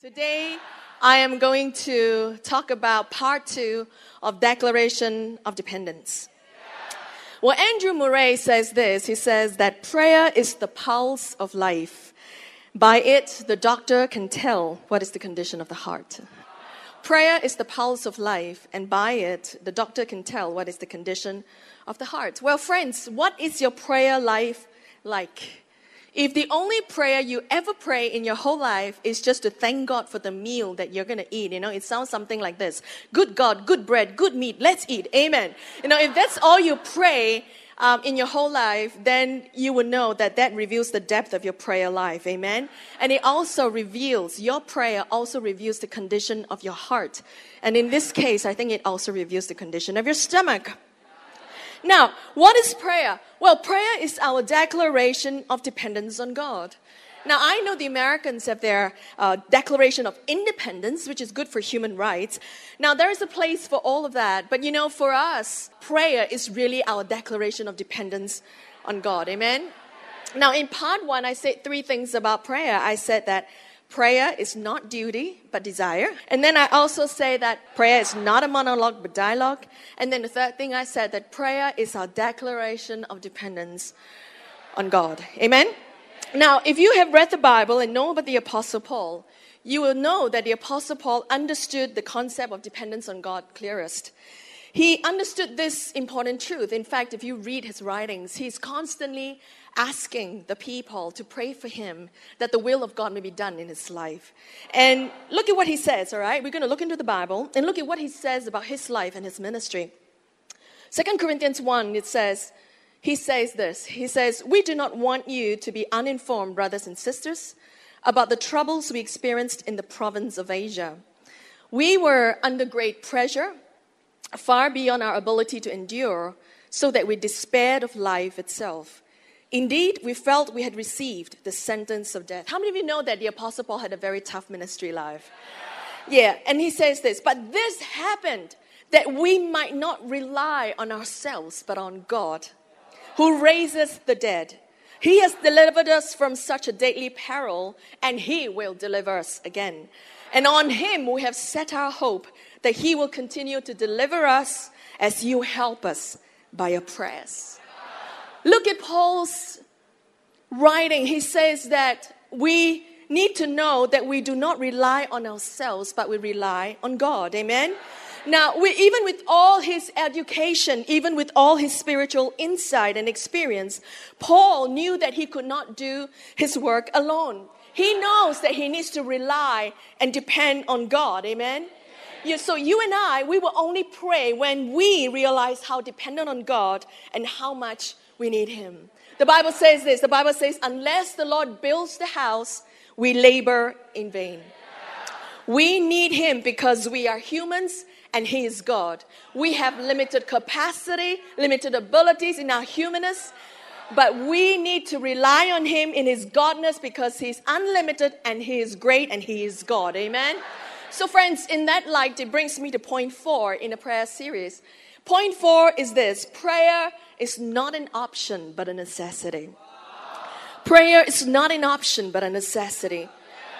Today, I am going to talk about part two of Declaration of Dependence. Well, Andrew Murray says this he says that prayer is the pulse of life. By it, the doctor can tell what is the condition of the heart. Prayer is the pulse of life, and by it, the doctor can tell what is the condition of the heart. Well, friends, what is your prayer life like? If the only prayer you ever pray in your whole life is just to thank God for the meal that you're going to eat, you know, it sounds something like this Good God, good bread, good meat, let's eat. Amen. You know, if that's all you pray, um, in your whole life, then you will know that that reveals the depth of your prayer life. Amen. And it also reveals, your prayer also reveals the condition of your heart. And in this case, I think it also reveals the condition of your stomach. Now, what is prayer? Well, prayer is our declaration of dependence on God. Now, I know the Americans have their uh, Declaration of Independence, which is good for human rights. Now, there is a place for all of that. But you know, for us, prayer is really our declaration of dependence on God. Amen? Now, in part one, I said three things about prayer. I said that prayer is not duty, but desire. And then I also say that prayer is not a monologue, but dialogue. And then the third thing I said that prayer is our declaration of dependence on God. Amen? Now, if you have read the Bible and know about the Apostle Paul, you will know that the Apostle Paul understood the concept of dependence on God clearest. He understood this important truth. In fact, if you read his writings, he's constantly asking the people to pray for him that the will of God may be done in his life. And look at what he says, all right? We're going to look into the Bible and look at what he says about his life and his ministry. Second Corinthians 1, it says, he says this He says, We do not want you to be uninformed, brothers and sisters, about the troubles we experienced in the province of Asia. We were under great pressure, far beyond our ability to endure, so that we despaired of life itself. Indeed, we felt we had received the sentence of death. How many of you know that the Apostle Paul had a very tough ministry life? Yeah, and he says this, but this happened that we might not rely on ourselves, but on God who raises the dead. He has delivered us from such a deadly peril, and He will deliver us again. And on Him we have set our hope that He will continue to deliver us as you help us by your prayers. Look at Paul's writing. He says that we need to know that we do not rely on ourselves, but we rely on God. Amen? Now, we, even with all his education, even with all his spiritual insight and experience, Paul knew that he could not do his work alone. He knows that he needs to rely and depend on God. Amen? Yeah, so you and I, we will only pray when we realize how dependent on God and how much we need Him. The Bible says this the Bible says, unless the Lord builds the house, we labor in vain. We need Him because we are humans and He is God. We have limited capacity, limited abilities in our humanness, but we need to rely on Him in His Godness because He's unlimited and He is great and He is God. Amen? So, friends, in that light, it brings me to point four in the prayer series. Point four is this prayer is not an option, but a necessity. Prayer is not an option, but a necessity.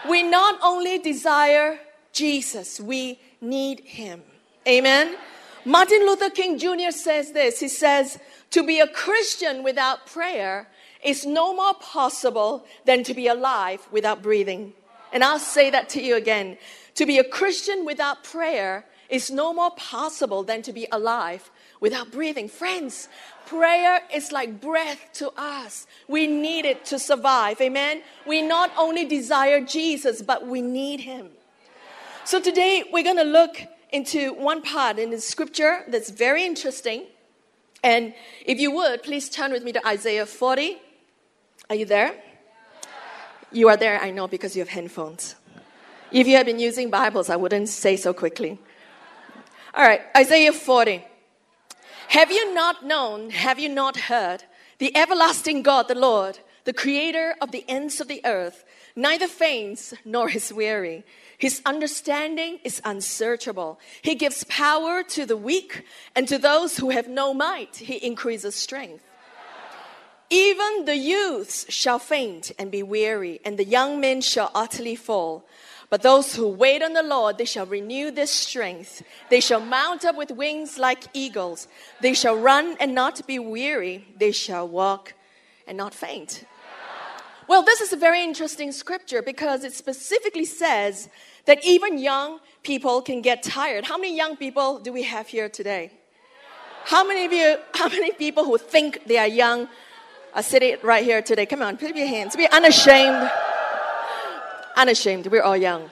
We not only desire Jesus, we need Him. Amen. Martin Luther King Jr. says this. He says, to be a Christian without prayer is no more possible than to be alive without breathing. And I'll say that to you again. To be a Christian without prayer is no more possible than to be alive without breathing. Friends, prayer is like breath to us. We need it to survive. Amen. We not only desire Jesus, but we need him. So today we're going to look into one part in the scripture that's very interesting. And if you would, please turn with me to Isaiah 40. Are you there? You are there, I know, because you have headphones. If you had been using Bibles, I wouldn't say so quickly. All right, Isaiah 40. Have you not known, have you not heard, the everlasting God, the Lord, the creator of the ends of the earth, neither faints nor is weary. His understanding is unsearchable. He gives power to the weak, and to those who have no might, he increases strength. Even the youths shall faint and be weary, and the young men shall utterly fall. But those who wait on the Lord, they shall renew their strength. They shall mount up with wings like eagles. They shall run and not be weary. They shall walk and not faint. Well, this is a very interesting scripture because it specifically says that even young people can get tired. How many young people do we have here today? How many of you, how many people who think they are young are sitting right here today? Come on, put up your hands. Be unashamed unashamed. We're all young.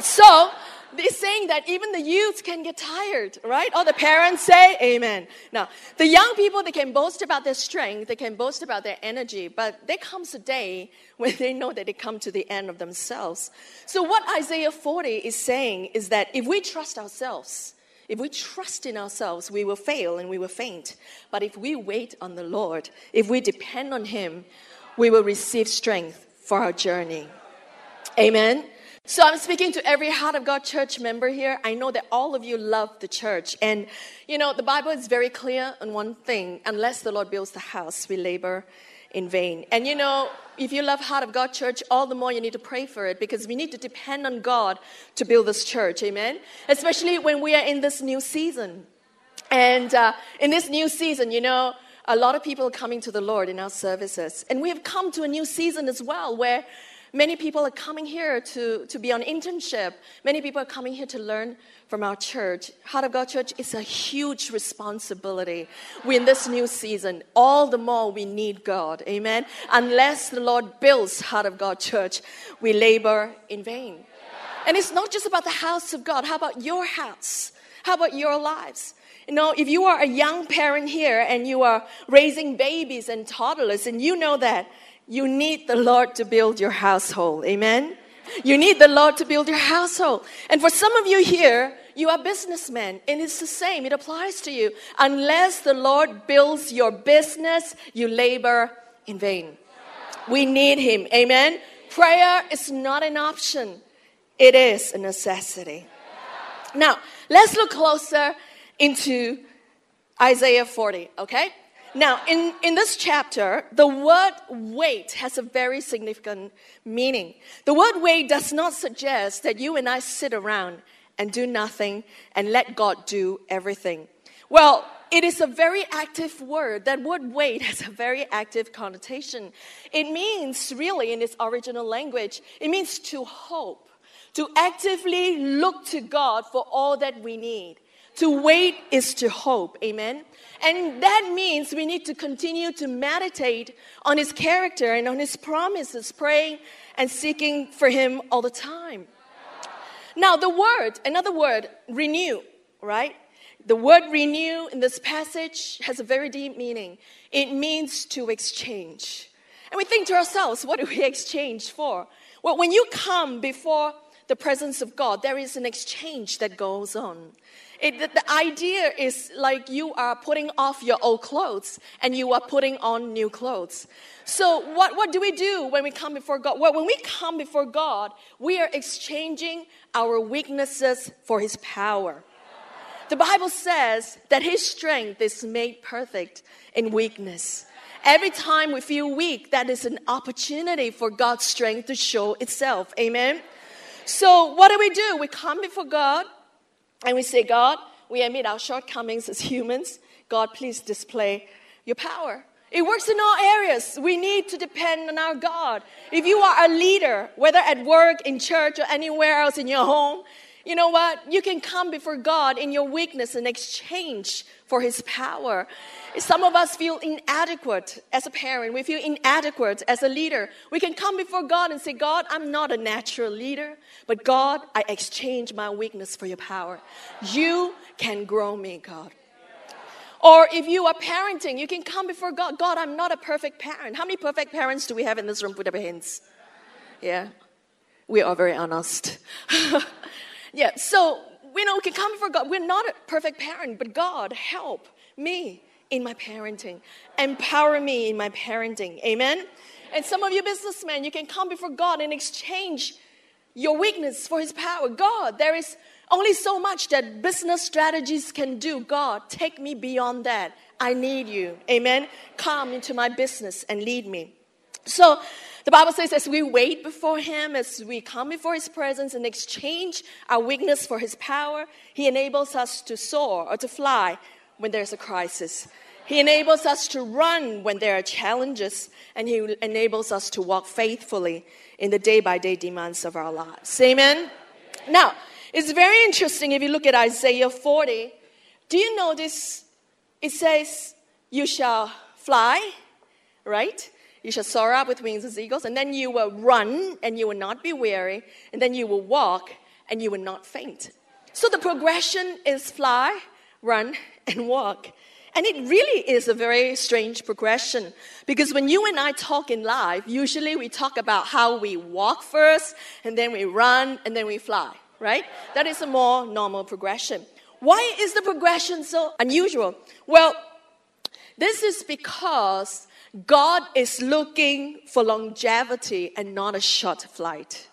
So, they're saying that even the youth can get tired, right? All the parents say amen. Now, the young people, they can boast about their strength, they can boast about their energy, but there comes a day when they know that they come to the end of themselves. So, what Isaiah 40 is saying is that if we trust ourselves, if we trust in ourselves, we will fail and we will faint. But if we wait on the Lord, if we depend on Him, we will receive strength for our journey. Amen. So I'm speaking to every Heart of God church member here. I know that all of you love the church. And, you know, the Bible is very clear on one thing unless the Lord builds the house, we labor in vain. And, you know, if you love Heart of God Church, all the more you need to pray for it because we need to depend on God to build this church. Amen. Especially when we are in this new season. And uh, in this new season, you know, a lot of people are coming to the Lord in our services. And we have come to a new season as well where Many people are coming here to, to be on internship. Many people are coming here to learn from our church. Heart of God Church is a huge responsibility. We in this new season, all the more we need God. Amen. Unless the Lord builds Heart of God Church, we labor in vain. And it's not just about the house of God. How about your house? How about your lives? You know, if you are a young parent here and you are raising babies and toddlers, and you know that you need the Lord to build your household. Amen? You need the Lord to build your household. And for some of you here, you are businessmen, and it's the same. It applies to you. Unless the Lord builds your business, you labor in vain. We need Him. Amen? Prayer is not an option, it is a necessity. Now, let's look closer into Isaiah 40, okay? Now, in, in this chapter, the word wait has a very significant meaning. The word wait does not suggest that you and I sit around and do nothing and let God do everything. Well, it is a very active word. That word wait has a very active connotation. It means, really, in its original language, it means to hope, to actively look to God for all that we need. To wait is to hope. Amen. And that means we need to continue to meditate on his character and on his promises, praying and seeking for him all the time. Now, the word, another word, renew, right? The word renew in this passage has a very deep meaning. It means to exchange. And we think to ourselves, what do we exchange for? Well, when you come before the presence of God, there is an exchange that goes on. It, the, the idea is like you are putting off your old clothes and you are putting on new clothes. So, what, what do we do when we come before God? Well, when we come before God, we are exchanging our weaknesses for His power. The Bible says that His strength is made perfect in weakness. Every time we feel weak, that is an opportunity for God's strength to show itself. Amen. So, what do we do? We come before God and we say, God, we admit our shortcomings as humans. God, please display your power. It works in all areas. We need to depend on our God. If you are a leader, whether at work, in church, or anywhere else in your home, you know what? You can come before God in your weakness and exchange for His power. Some of us feel inadequate as a parent. We feel inadequate as a leader. We can come before God and say, God, I'm not a natural leader, but God, I exchange my weakness for your power. You can grow me, God. Or if you are parenting, you can come before God. God, I'm not a perfect parent. How many perfect parents do we have in this room? Put up your hands. Yeah. We are very honest. Yeah, so we know we can come before God. We're not a perfect parent, but God, help me in my parenting. Empower me in my parenting. Amen? And some of you businessmen, you can come before God and exchange your weakness for His power. God, there is only so much that business strategies can do. God, take me beyond that. I need you. Amen? Come into my business and lead me. So the Bible says, as we wait before Him, as we come before His presence and exchange our weakness for His power, He enables us to soar or to fly when there's a crisis. He enables us to run when there are challenges, and He enables us to walk faithfully in the day by day demands of our lives. Amen? Now, it's very interesting if you look at Isaiah 40. Do you notice it says, You shall fly, right? You shall soar up with wings as eagles, and then you will run and you will not be weary, and then you will walk and you will not faint. So the progression is fly, run, and walk. And it really is a very strange progression because when you and I talk in life, usually we talk about how we walk first, and then we run, and then we fly, right? That is a more normal progression. Why is the progression so unusual? Well, this is because God is looking for longevity and not a short flight.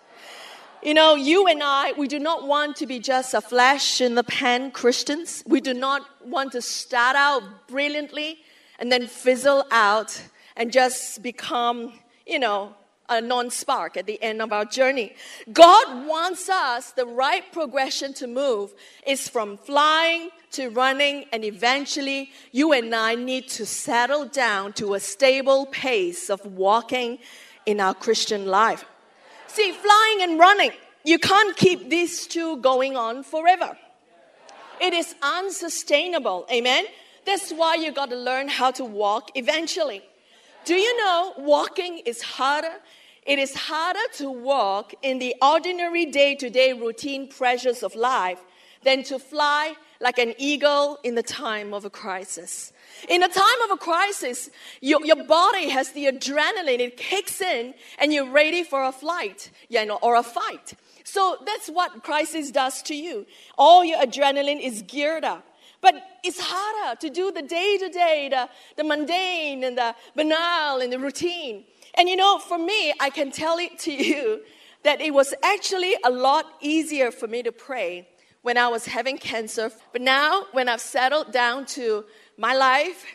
You know, you and I, we do not want to be just a flash in the pan Christians. We do not want to start out brilliantly and then fizzle out and just become, you know, a non spark at the end of our journey. God wants us, the right progression to move is from flying to running, and eventually you and I need to settle down to a stable pace of walking in our Christian life. See, flying and running, you can't keep these two going on forever. It is unsustainable. Amen. That's why you got to learn how to walk eventually. Do you know walking is harder? It is harder to walk in the ordinary day to day routine pressures of life than to fly like an eagle in the time of a crisis. In a time of a crisis, your, your body has the adrenaline, it kicks in, and you're ready for a flight you know, or a fight. So that's what crisis does to you. All your adrenaline is geared up. But it's harder to do the day to day, the mundane and the banal and the routine. And you know, for me, I can tell it to you that it was actually a lot easier for me to pray when I was having cancer. But now, when I've settled down to my life,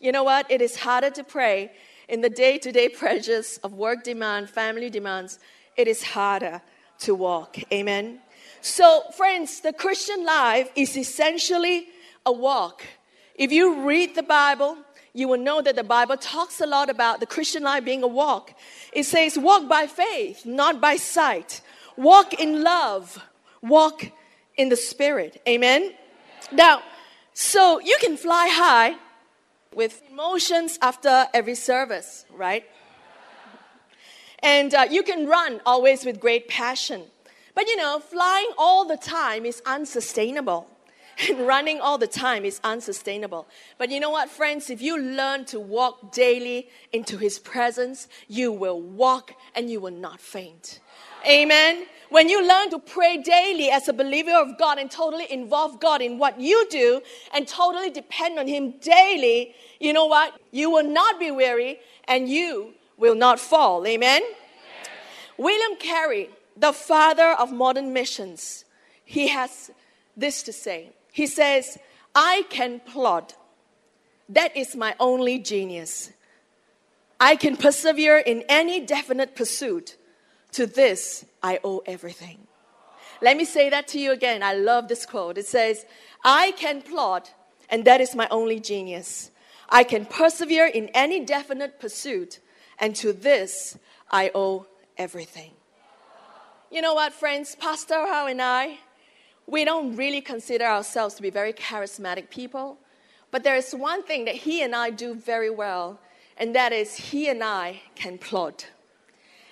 you know what? It is harder to pray in the day to day pressures of work demand, family demands. It is harder to walk. Amen. So, friends, the Christian life is essentially a walk. If you read the Bible, you will know that the Bible talks a lot about the Christian life being a walk. It says, walk by faith, not by sight. Walk in love. Walk in the Spirit. Amen? Now, so you can fly high with emotions after every service, right? And uh, you can run always with great passion. But you know, flying all the time is unsustainable. And running all the time is unsustainable. But you know what, friends? If you learn to walk daily into His presence, you will walk and you will not faint. Amen. When you learn to pray daily as a believer of God and totally involve God in what you do and totally depend on Him daily, you know what? You will not be weary and you will not fall. Amen. William Carey, the father of modern missions, he has this to say. He says, I can plod. That is my only genius. I can persevere in any definite pursuit. To this, I owe everything. Let me say that to you again. I love this quote. It says, I can plod, and that is my only genius. I can persevere in any definite pursuit, and to this, I owe everything. You know what, friends? Pastor How and I, we don't really consider ourselves to be very charismatic people, but there is one thing that he and I do very well, and that is he and I can plod.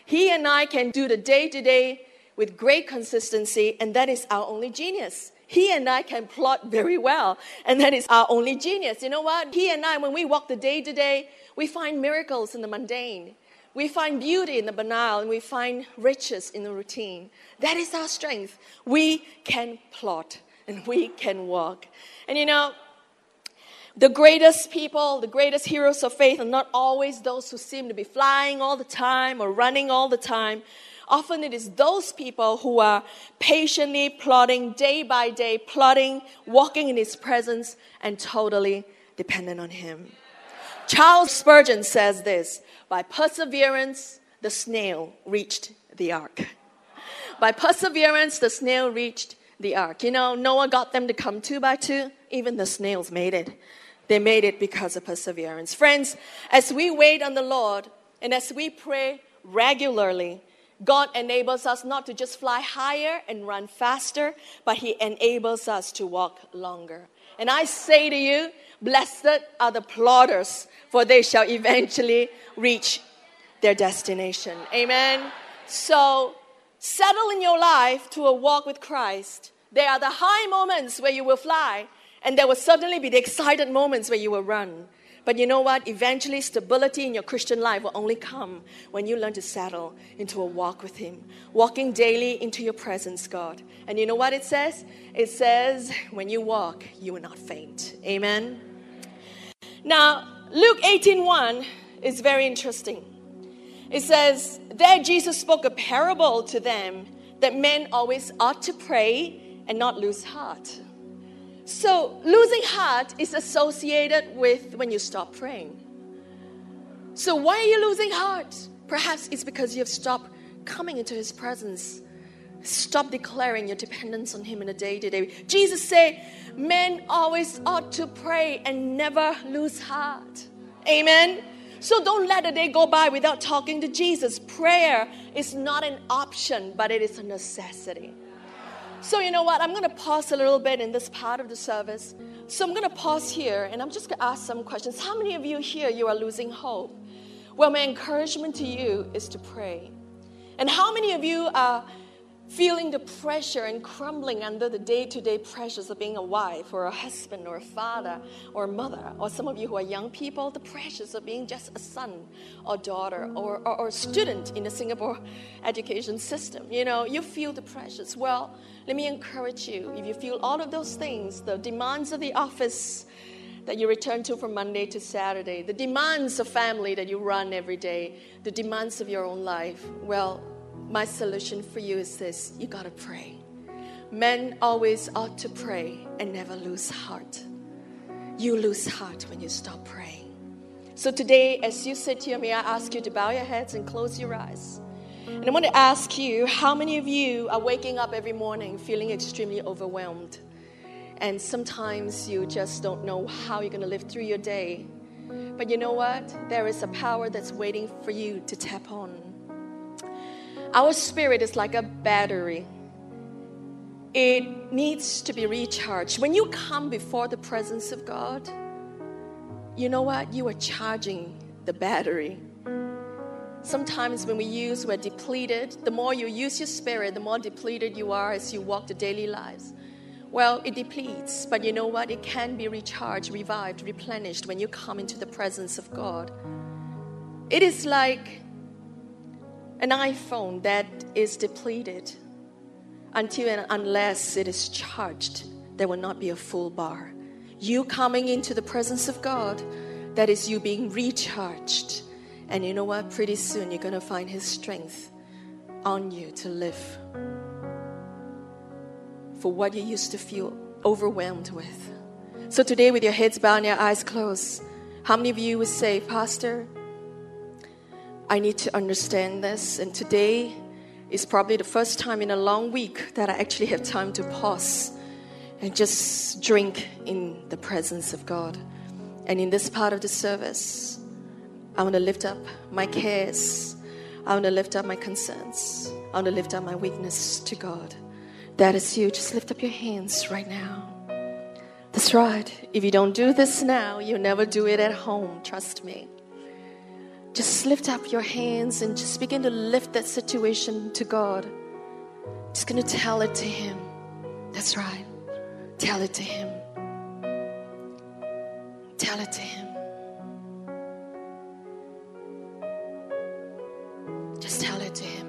He and I can do the day to day with great consistency, and that is our only genius. He and I can plot very well, and that is our only genius. You know what? He and I, when we walk the day to day, we find miracles in the mundane. We find beauty in the banal and we find riches in the routine. That is our strength. We can plot and we can walk. And you know, the greatest people, the greatest heroes of faith are not always those who seem to be flying all the time or running all the time. Often it is those people who are patiently plotting day by day, plotting, walking in His presence, and totally dependent on Him. Charles Spurgeon says this By perseverance, the snail reached the ark. By perseverance, the snail reached the ark. You know, Noah got them to come two by two. Even the snails made it. They made it because of perseverance. Friends, as we wait on the Lord and as we pray regularly, God enables us not to just fly higher and run faster, but He enables us to walk longer. And I say to you, blessed are the plotters, for they shall eventually reach their destination. Amen. So settle in your life to a walk with Christ. There are the high moments where you will fly, and there will certainly be the excited moments where you will run. But you know what? Eventually, stability in your Christian life will only come when you learn to settle into a walk with Him, walking daily into your presence, God. And you know what it says? It says, when you walk, you will not faint. Amen. Now, Luke 18:1 is very interesting. It says, There Jesus spoke a parable to them that men always ought to pray and not lose heart. So, losing heart is associated with when you stop praying. So, why are you losing heart? Perhaps it's because you have stopped coming into His presence. Stop declaring your dependence on Him in a day to day. Jesus said, Men always ought to pray and never lose heart. Amen. So don't let a day go by without talking to Jesus. Prayer is not an option, but it is a necessity. So, you know what? I'm going to pause a little bit in this part of the service. So, I'm going to pause here and I'm just going to ask some questions. How many of you here you are losing hope? Well, my encouragement to you is to pray. And how many of you are feeling the pressure and crumbling under the day to day pressures of being a wife or a husband or a father or a mother, or some of you who are young people, the pressures of being just a son or daughter or, or, or student in the Singapore education system. You know, you feel the pressures. Well, let me encourage you if you feel all of those things, the demands of the office, that you return to from Monday to Saturday, the demands of family that you run every day, the demands of your own life, well, my solution for you is this you gotta pray. Men always ought to pray and never lose heart. You lose heart when you stop praying. So today, as you sit here, may I ask you to bow your heads and close your eyes. And I want to ask you how many of you are waking up every morning feeling extremely overwhelmed? And sometimes you just don't know how you're going to live through your day. But you know what? There is a power that's waiting for you to tap on. Our spirit is like a battery. It needs to be recharged. When you come before the presence of God, you know what? You are charging the battery. Sometimes when we use, we're depleted. The more you use your spirit, the more depleted you are as you walk the daily lives. Well, it depletes, but you know what? It can be recharged, revived, replenished when you come into the presence of God. It is like an iPhone that is depleted until and unless it is charged, there will not be a full bar. You coming into the presence of God, that is you being recharged. And you know what? Pretty soon you're going to find His strength on you to live for what you used to feel overwhelmed with. So today, with your heads bowed and your eyes closed, how many of you would say, Pastor, I need to understand this. And today is probably the first time in a long week that I actually have time to pause and just drink in the presence of God. And in this part of the service, I want to lift up my cares. I want to lift up my concerns. I want to lift up my weakness to God. That is you. Just lift up your hands right now. That's right. If you don't do this now, you'll never do it at home. Trust me. Just lift up your hands and just begin to lift that situation to God. Just to tell it to Him. That's right. Tell it to Him. Tell it to Him. Just tell it to Him.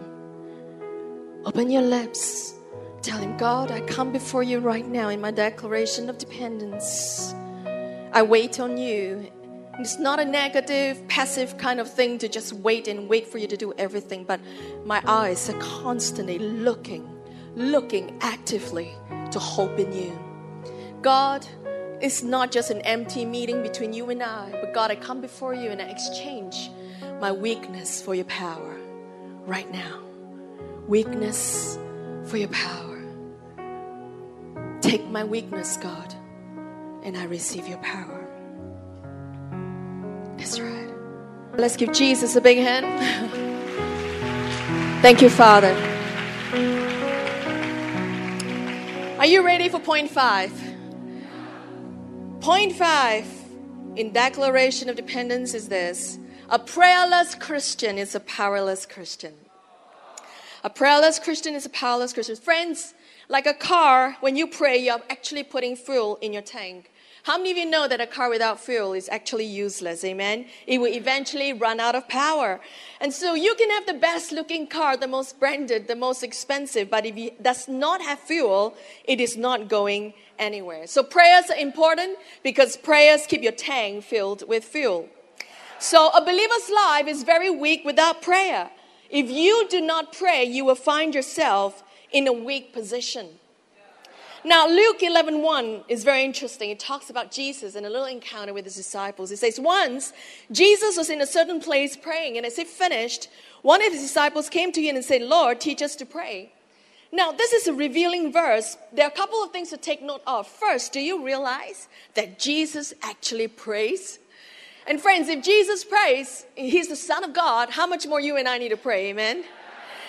Open your lips. Tell Him, God, I come before you right now in my declaration of dependence. I wait on you it's not a negative, passive kind of thing to just wait and wait for you to do everything, but my eyes are constantly looking, looking actively to hope in you. God, it's not just an empty meeting between you and I, but God, I come before you and I exchange my weakness for your power right now. Weakness for your power. Take my weakness, God, and I receive your power. That's right. Let's give Jesus a big hand. Thank you, Father. Are you ready for point five? Point five in declaration of dependence is this a prayerless Christian is a powerless Christian. A prayerless Christian is a powerless Christian. Friends, like a car, when you pray, you're actually putting fuel in your tank. How many of you know that a car without fuel is actually useless? Amen. It will eventually run out of power. And so you can have the best looking car, the most branded, the most expensive, but if it does not have fuel, it is not going anywhere. So prayers are important because prayers keep your tank filled with fuel. So a believer's life is very weak without prayer. If you do not pray, you will find yourself in a weak position. Now, Luke 11 1 is very interesting. It talks about Jesus and a little encounter with his disciples. It says, Once Jesus was in a certain place praying, and as he finished, one of his disciples came to him and said, Lord, teach us to pray. Now, this is a revealing verse. There are a couple of things to take note of. First, do you realize that Jesus actually prays? And friends, if Jesus prays, he's the Son of God, how much more you and I need to pray? Amen?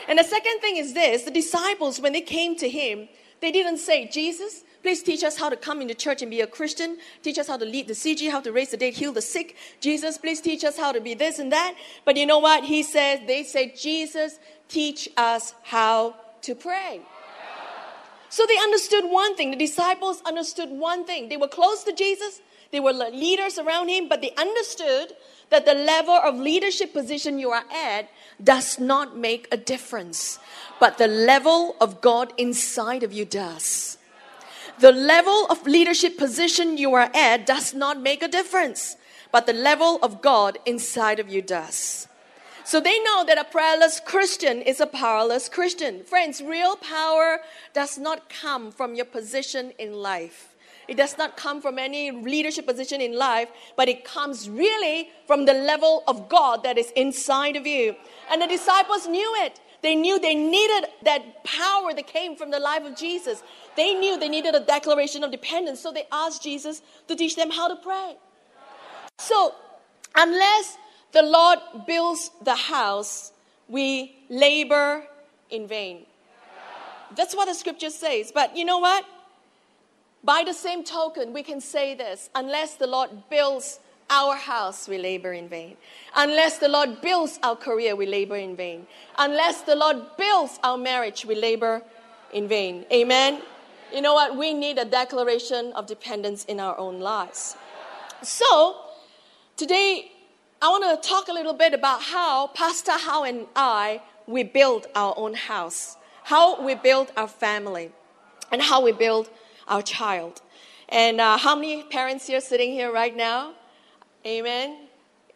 And the second thing is this the disciples, when they came to him, they didn't say, Jesus, please teach us how to come into church and be a Christian. Teach us how to lead the CG, how to raise the dead, heal the sick. Jesus, please teach us how to be this and that. But you know what? He says, they said, Jesus, teach us how to pray. So they understood one thing. The disciples understood one thing. They were close to Jesus. They were leaders around him, but they understood that the level of leadership position you are at does not make a difference, but the level of God inside of you does. The level of leadership position you are at does not make a difference, but the level of God inside of you does. So they know that a prayerless Christian is a powerless Christian. Friends, real power does not come from your position in life. It does not come from any leadership position in life, but it comes really from the level of God that is inside of you. And the disciples knew it. They knew they needed that power that came from the life of Jesus. They knew they needed a declaration of dependence, so they asked Jesus to teach them how to pray. So, unless the Lord builds the house, we labor in vain. That's what the scripture says. But you know what? By the same token, we can say this unless the Lord builds our house, we labor in vain. Unless the Lord builds our career, we labor in vain. Unless the Lord builds our marriage, we labor in vain. Amen? You know what? We need a declaration of dependence in our own lives. So, today, I want to talk a little bit about how Pastor How and I, we build our own house, how we build our family, and how we build our child. And uh, how many parents here sitting here right now? Amen.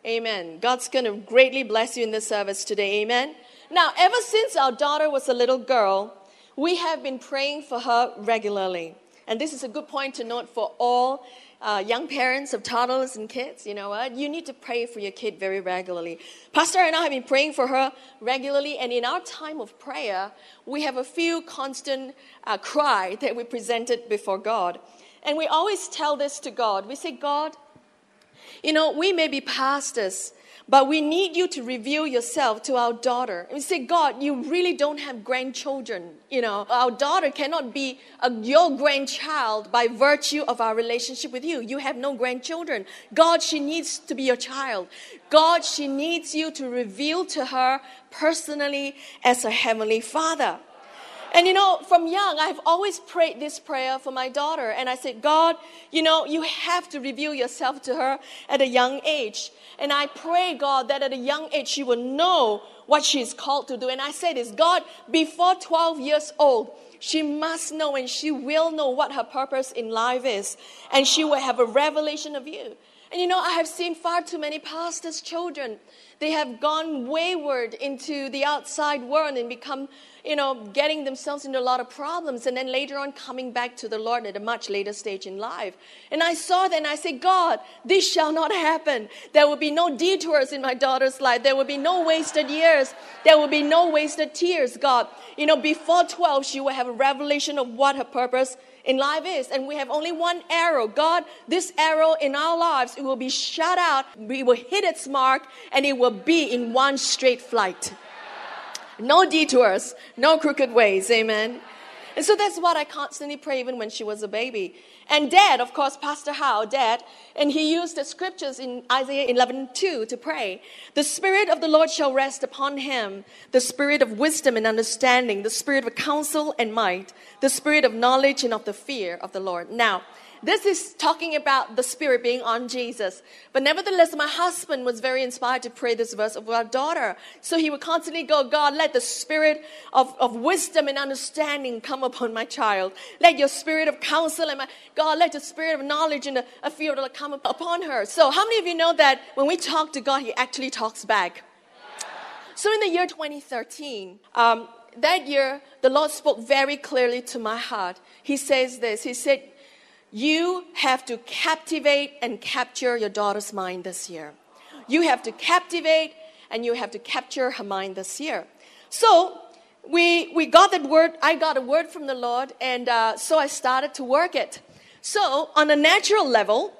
Amen. God's going to greatly bless you in this service today. Amen. Now, ever since our daughter was a little girl, we have been praying for her regularly. And this is a good point to note for all uh, young parents of toddlers and kids, you know what? You need to pray for your kid very regularly. Pastor and I have been praying for her regularly, and in our time of prayer, we have a few constant uh, cry that we presented before God. And we always tell this to God. We say, God, you know, we may be pastors, but we need you to reveal yourself to our daughter. And we say, God, you really don't have grandchildren. You know, our daughter cannot be a, your grandchild by virtue of our relationship with you. You have no grandchildren. God, she needs to be your child. God, she needs you to reveal to her personally as a heavenly father. And you know, from young, I've always prayed this prayer for my daughter. And I said, God, you know, you have to reveal yourself to her at a young age. And I pray, God, that at a young age she will know what she is called to do. And I say this God, before 12 years old, she must know and she will know what her purpose in life is. And she will have a revelation of you. And you know, I have seen far too many pastors' children. They have gone wayward into the outside world and become you know, getting themselves into a lot of problems and then later on coming back to the Lord at a much later stage in life. And I saw that and I said, God, this shall not happen. There will be no detours in my daughter's life. There will be no wasted years. There will be no wasted tears, God. You know, before 12, she will have a revelation of what her purpose in life is. And we have only one arrow. God, this arrow in our lives, it will be shot out, we will hit its mark, and it will be in one straight flight. No detours, no crooked ways. Amen. And so that's what I constantly pray even when she was a baby. And dad, of course, Pastor How, dad, and he used the scriptures in Isaiah 11 2 to pray. The Spirit of the Lord shall rest upon him, the Spirit of wisdom and understanding, the Spirit of counsel and might, the Spirit of knowledge and of the fear of the Lord. Now, this is talking about the Spirit being on Jesus. But nevertheless, my husband was very inspired to pray this verse of our daughter. So he would constantly go, God, let the Spirit of, of wisdom and understanding come upon my child. Let your Spirit of counsel and my, God, let the Spirit of knowledge and a fear come upon her. So how many of you know that when we talk to God, He actually talks back? So in the year 2013, um, that year, the Lord spoke very clearly to my heart. He says this He said, you have to captivate and capture your daughter's mind this year. You have to captivate and you have to capture her mind this year. So we, we got that word, I got a word from the Lord, and uh, so I started to work it. So, on a natural level,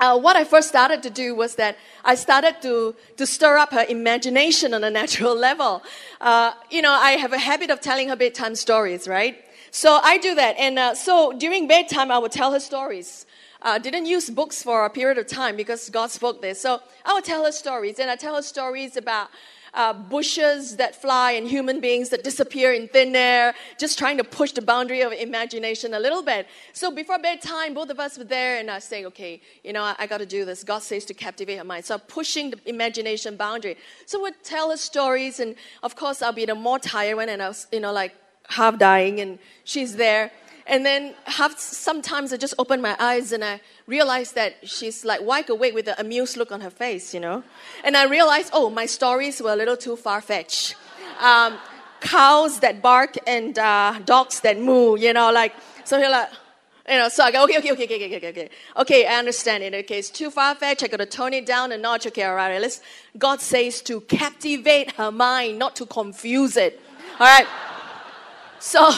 uh, what I first started to do was that I started to, to stir up her imagination on a natural level. Uh, you know, I have a habit of telling her bedtime stories, right? So I do that. And uh, so during bedtime, I would tell her stories. I uh, didn't use books for a period of time because God spoke this. So I would tell her stories. And I tell her stories about uh, bushes that fly and human beings that disappear in thin air, just trying to push the boundary of imagination a little bit. So before bedtime, both of us were there and I say, okay, you know, I, I got to do this. God says to captivate her mind. So I'm pushing the imagination boundary. So we'd tell her stories and of course I'll be the more tired one and I was, you know, like half dying and she's there. And then half, sometimes I just open my eyes and I realize that she's like wide awake with an amused look on her face, you know. And I realize, oh, my stories were a little too far fetched. Um, cows that bark and uh, dogs that moo, you know, like, so you're like, you know, so I go, okay, okay, okay, okay, okay, okay. Okay, Okay, I understand it. Okay, it's too far fetched. I got to tone it down a notch. Okay, all right, let's, God says to captivate her mind, not to confuse it. All right. So,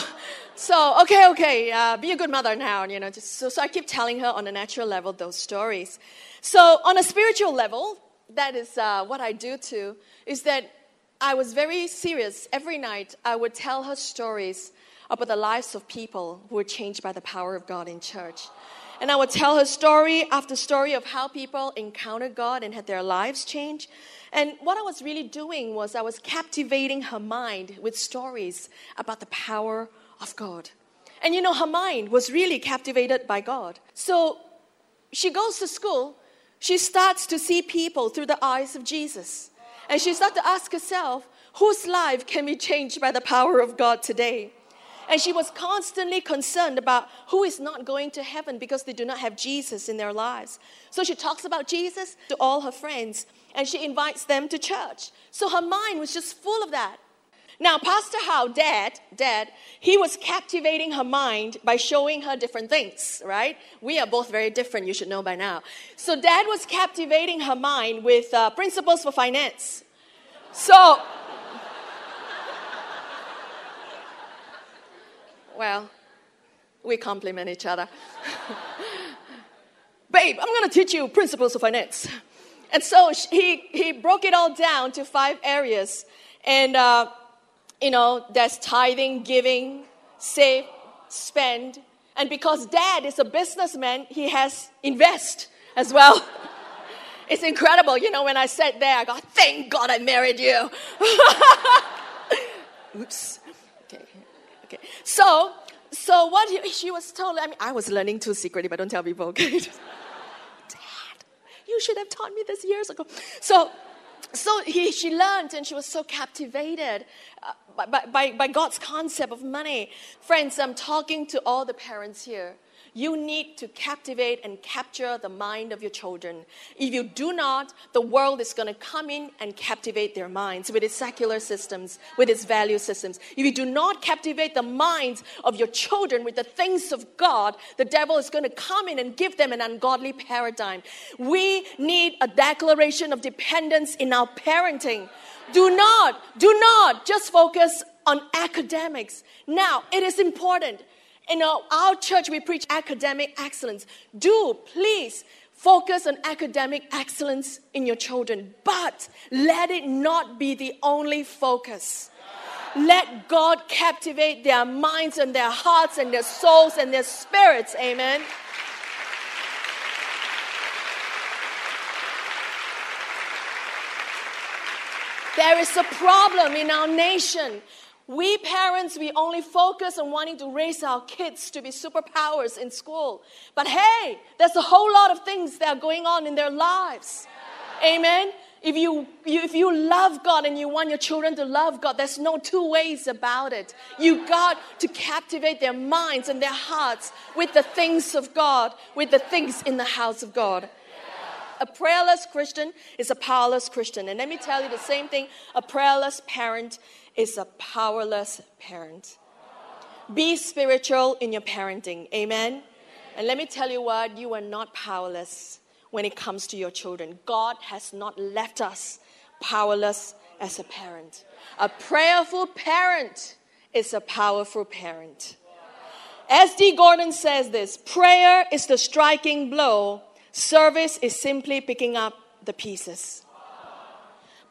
so okay, okay, uh, be a good mother now, you know. Just, so, so I keep telling her on a natural level those stories. So on a spiritual level, that is uh, what I do too. Is that I was very serious. Every night, I would tell her stories about the lives of people who were changed by the power of God in church. And I would tell her story after story of how people encountered God and had their lives changed. And what I was really doing was I was captivating her mind with stories about the power of God. And you know, her mind was really captivated by God. So she goes to school, she starts to see people through the eyes of Jesus. And she starts to ask herself, whose life can be changed by the power of God today? And she was constantly concerned about who is not going to heaven because they do not have Jesus in their lives. So she talks about Jesus to all her friends and she invites them to church. So her mind was just full of that. Now, Pastor How, dad, dad, he was captivating her mind by showing her different things, right? We are both very different, you should know by now. So, dad was captivating her mind with uh, principles for finance. So, well, we complement each other. Babe, I'm going to teach you principles of finance. And so he, he broke it all down to five areas. And, uh, you know, there's tithing, giving, save, spend. And because dad is a businessman, he has invest as well. it's incredible. You know, when I sat there, I go, thank God I married you. Oops. Okay. Okay. So, so what he, she was told, I mean, I was learning too secretly, but don't tell people, okay? You should have taught me this years ago. So, so he, she learned and she was so captivated uh, by, by, by God's concept of money. Friends, I'm talking to all the parents here. You need to captivate and capture the mind of your children. If you do not, the world is going to come in and captivate their minds with its secular systems, with its value systems. If you do not captivate the minds of your children with the things of God, the devil is going to come in and give them an ungodly paradigm. We need a declaration of dependence in our parenting. Do not, do not just focus on academics. Now, it is important. In our church, we preach academic excellence. Do please focus on academic excellence in your children, but let it not be the only focus. Let God captivate their minds and their hearts and their souls and their spirits. Amen. There is a problem in our nation we parents, we only focus on wanting to raise our kids to be superpowers in school. But hey, there's a whole lot of things that are going on in their lives. Amen. If you, if you love God and you want your children to love God, there's no two ways about it. You got to captivate their minds and their hearts with the things of God, with the things in the house of God. A prayerless Christian is a powerless Christian. And let me tell you the same thing a prayerless parent is a powerless parent. Be spiritual in your parenting. Amen. And let me tell you what, you are not powerless when it comes to your children. God has not left us powerless as a parent. A prayerful parent is a powerful parent. S.D. Gordon says this prayer is the striking blow, service is simply picking up the pieces.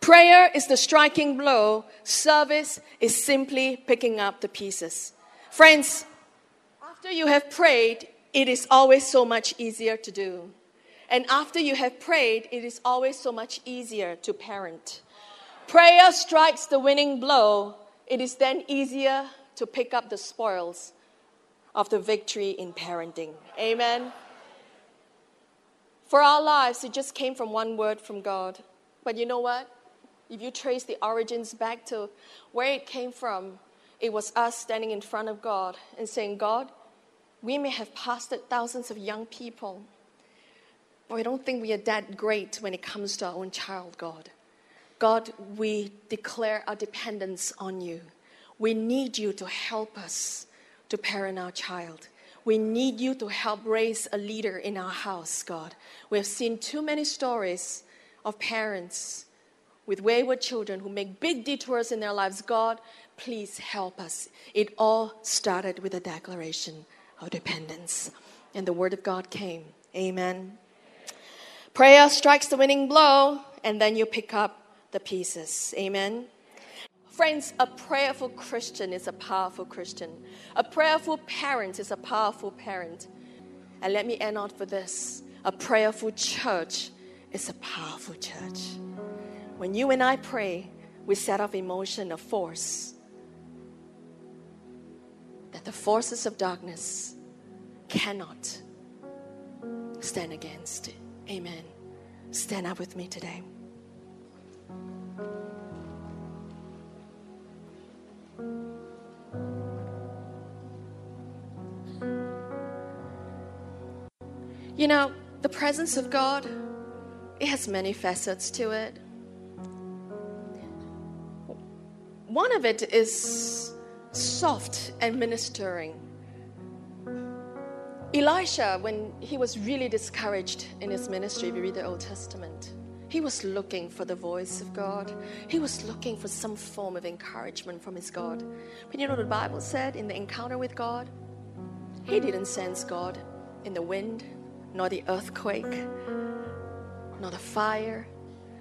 Prayer is the striking blow, service is simply picking up the pieces. Friends, after you have prayed, it is always so much easier to do. And after you have prayed, it is always so much easier to parent. Prayer strikes the winning blow, it is then easier to pick up the spoils of the victory in parenting. Amen. For our lives, it just came from one word from God. But you know what? If you trace the origins back to where it came from, it was us standing in front of God and saying, God, we may have pastored thousands of young people, but I don't think we are that great when it comes to our own child, God. God, we declare our dependence on you. We need you to help us to parent our child. We need you to help raise a leader in our house, God. We have seen too many stories of parents with wayward children who make big detours in their lives. God, please help us. It all started with a declaration of dependence. And the word of God came. Amen. Prayer strikes the winning blow, and then you pick up the pieces. Amen. Friends, a prayerful Christian is a powerful Christian. A prayerful parent is a powerful parent. And let me end on for this a prayerful church is a powerful church. When you and I pray, we set off emotion of force. That the forces of darkness cannot stand against. Amen. Stand up with me today. You know, the presence of God, it has many facets to it. One of it is soft and ministering. Elisha, when he was really discouraged in his ministry, if you read the Old Testament, he was looking for the voice of God. He was looking for some form of encouragement from his God. But you know what the Bible said in the encounter with God? He didn't sense God in the wind, nor the earthquake, nor the fire.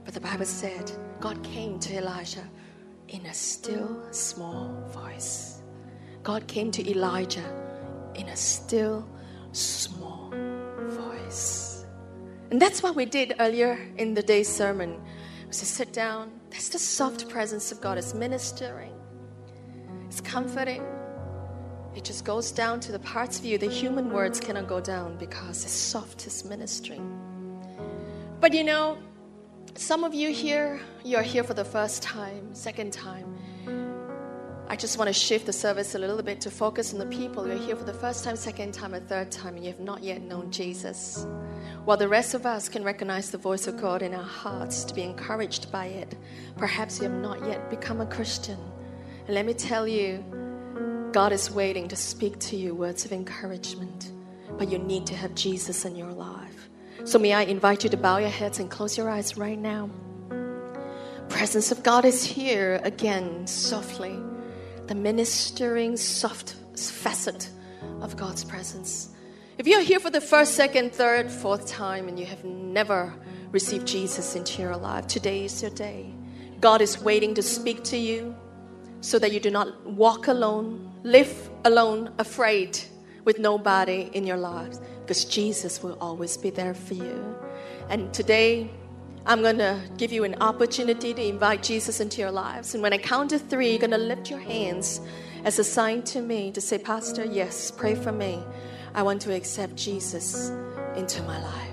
But the Bible said God came to Elisha in a still small voice. God came to Elijah in a still small voice. And that's what we did earlier in the day's sermon. Was to sit down. That's the soft presence of God. It's ministering. It's comforting. It just goes down to the parts of you the human words cannot go down because it's soft, it's ministering. But you know, some of you here, you're here for the first time, second time. I just want to shift the service a little bit to focus on the people who are here for the first time, second time, or third time, and you have not yet known Jesus. While the rest of us can recognize the voice of God in our hearts to be encouraged by it, perhaps you have not yet become a Christian. And let me tell you, God is waiting to speak to you words of encouragement, but you need to have Jesus in your life. So, may I invite you to bow your heads and close your eyes right now? Presence of God is here again, softly. The ministering, soft facet of God's presence. If you're here for the first, second, third, fourth time and you have never received Jesus into your life, today is your day. God is waiting to speak to you so that you do not walk alone, live alone, afraid with nobody in your lives, because Jesus will always be there for you. And today, I'm going to give you an opportunity to invite Jesus into your lives. And when I count to three, you're going to lift your hands as a sign to me to say, Pastor, yes, pray for me. I want to accept Jesus into my life.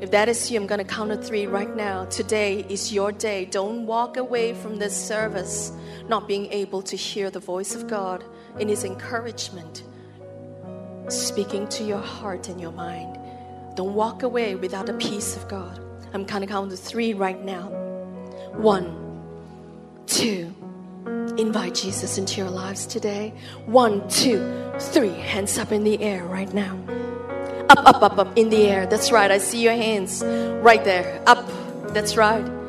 If that is you, I'm going to count to three right now. Today is your day. Don't walk away from this service not being able to hear the voice of God in His encouragement, speaking to your heart and your mind. Don't walk away without the peace of God. I'm going to count to three right now. One, two. Invite Jesus into your lives today. One, two, three. Hands up in the air right now. Up, up, up, up in the air. That's right. I see your hands right there. Up. That's right.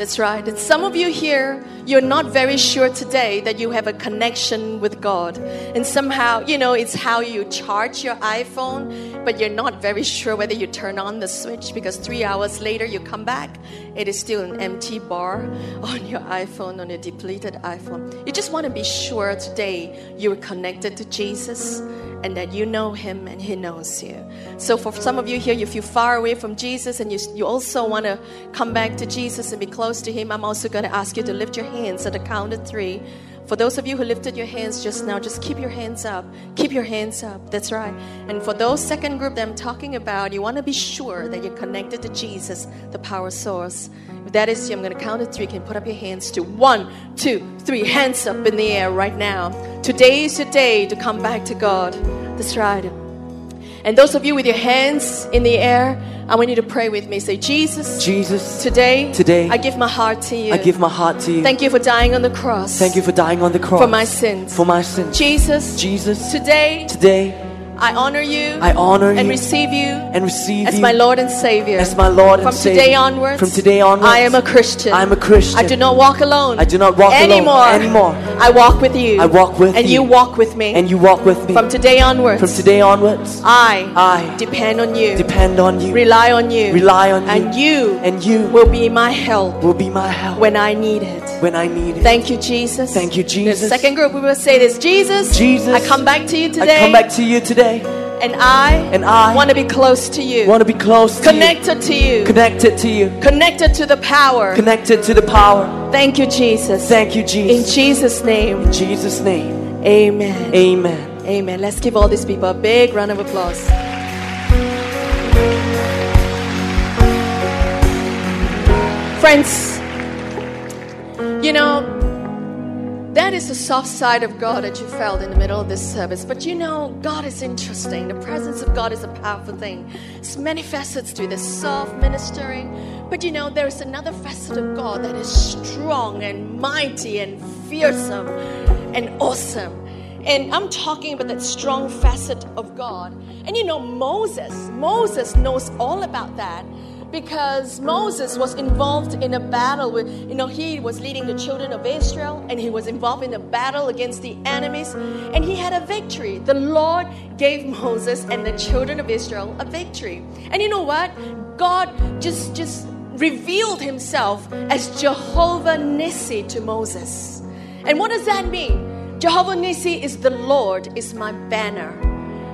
That's right. And some of you here, you're not very sure today that you have a connection with God. And somehow, you know, it's how you charge your iPhone, but you're not very sure whether you turn on the switch because three hours later you come back, it is still an empty bar on your iPhone, on your depleted iPhone. You just want to be sure today you're connected to Jesus and that you know him and he knows you. So for some of you here, if you're far away from Jesus and you, you also want to come back to Jesus and be close to him, I'm also going to ask you to lift your hands at the count of three. For those of you who lifted your hands just now, just keep your hands up. Keep your hands up. That's right. And for those second group that I'm talking about, you want to be sure that you're connected to Jesus, the power source. If that is you, I'm going to count to three. You can put up your hands to one, two, three. Hands up in the air right now. Today is your day to come back to God. That's right. And those of you with your hands in the air, I want you to pray with me. Say, Jesus, Jesus, today, Today, I give my heart to you. I give my heart to you. Thank you for dying on the cross. Thank you for dying on the cross for my sins. For my sins. Jesus, Jesus, today, today I honor you I honor you. and receive you and receive as you my Lord and Savior. as my Lord and From Savior. today onwards, From today onwards, I am a Christian. I am a Christian. I do not walk alone. I do not walk alone anymore. anymore. I walk with you. I walk with and you. you walk with me. and you walk with me. From today onwards, From today onwards, I, I depend on you. depend on you, rely on you. rely on you, and you and you will be my help will be my help when I need it. when I need it. Thank you, Jesus. Thank you, The Jesus. second group, we will say this Jesus, Jesus, I come back to you today. I come back to you today and I, and I want to be close to you. want to be close to connected to you. connected to you, connected to the power. connected to the power. Thank you, Jesus. Thank you, Jesus. In Jesus. Jesus' name, In Jesus' name, amen. amen. Amen. Let's give all these people a big round of applause. Friends, you know, that is the soft side of God that you felt in the middle of this service. But you know, God is interesting. The presence of God is a powerful thing. It's many facets to this soft ministering. But you know, there's another facet of God that is strong and mighty and fearsome and awesome. And I'm talking about that strong facet of God. And you know, Moses, Moses knows all about that because Moses was involved in a battle with, you know, he was leading the children of Israel and he was involved in a battle against the enemies and he had a victory. The Lord gave Moses and the children of Israel a victory. And you know what? God just, just revealed himself as Jehovah Nissi to Moses. And what does that mean? Jehovah Nissi is the Lord, is my banner.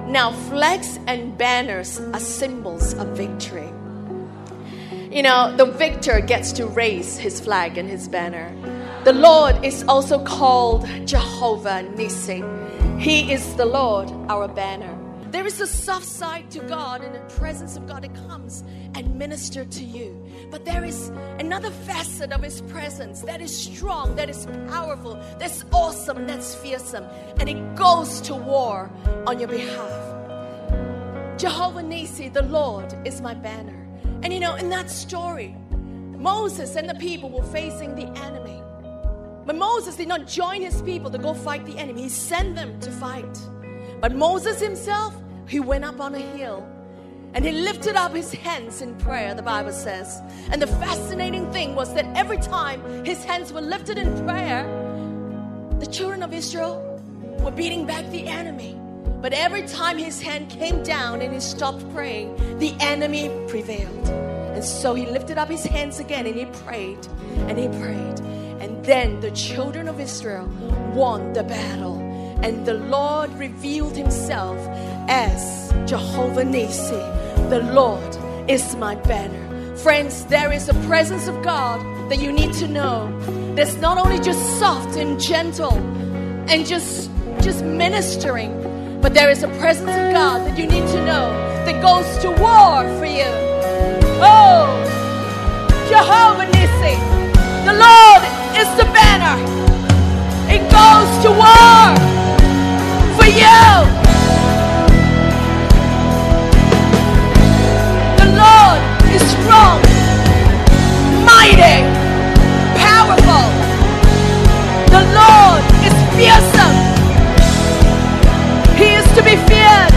Now, flags and banners are symbols of victory. You know, the victor gets to raise his flag and his banner. The Lord is also called Jehovah Nissi. He is the Lord, our banner. There is a soft side to God and the presence of God that comes and minister to you. But there is another facet of His presence that is strong, that is powerful, that's awesome, that's fearsome, and it goes to war on your behalf. Jehovah Nissi, the Lord, is my banner. And you know, in that story, Moses and the people were facing the enemy. But Moses did not join his people to go fight the enemy, he sent them to fight. But Moses himself, he went up on a hill and he lifted up his hands in prayer, the Bible says. And the fascinating thing was that every time his hands were lifted in prayer, the children of Israel were beating back the enemy. But every time his hand came down and he stopped praying, the enemy prevailed. And so he lifted up his hands again and he prayed and he prayed. And then the children of Israel won the battle. And the Lord revealed himself as Jehovah Nissi. The Lord is my banner. Friends, there is a presence of God that you need to know. That's not only just soft and gentle and just just ministering, but there is a presence of God that you need to know that goes to war for you. Oh, Jehovah Nissi, the Lord is the banner. It goes to war for you. The Lord is strong, mighty, powerful. The Lord is fearsome. To be feared.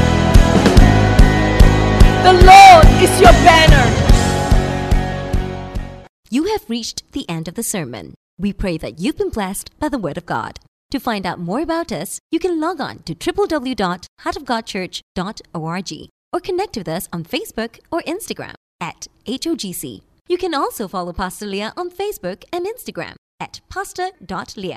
The Lord is your banner. You have reached the end of the sermon. We pray that you've been blessed by the Word of God. To find out more about us, you can log on to www.heartofgodchurch.org or connect with us on Facebook or Instagram at HOGC. You can also follow Pastor Lia on Facebook and Instagram at pastor.leah.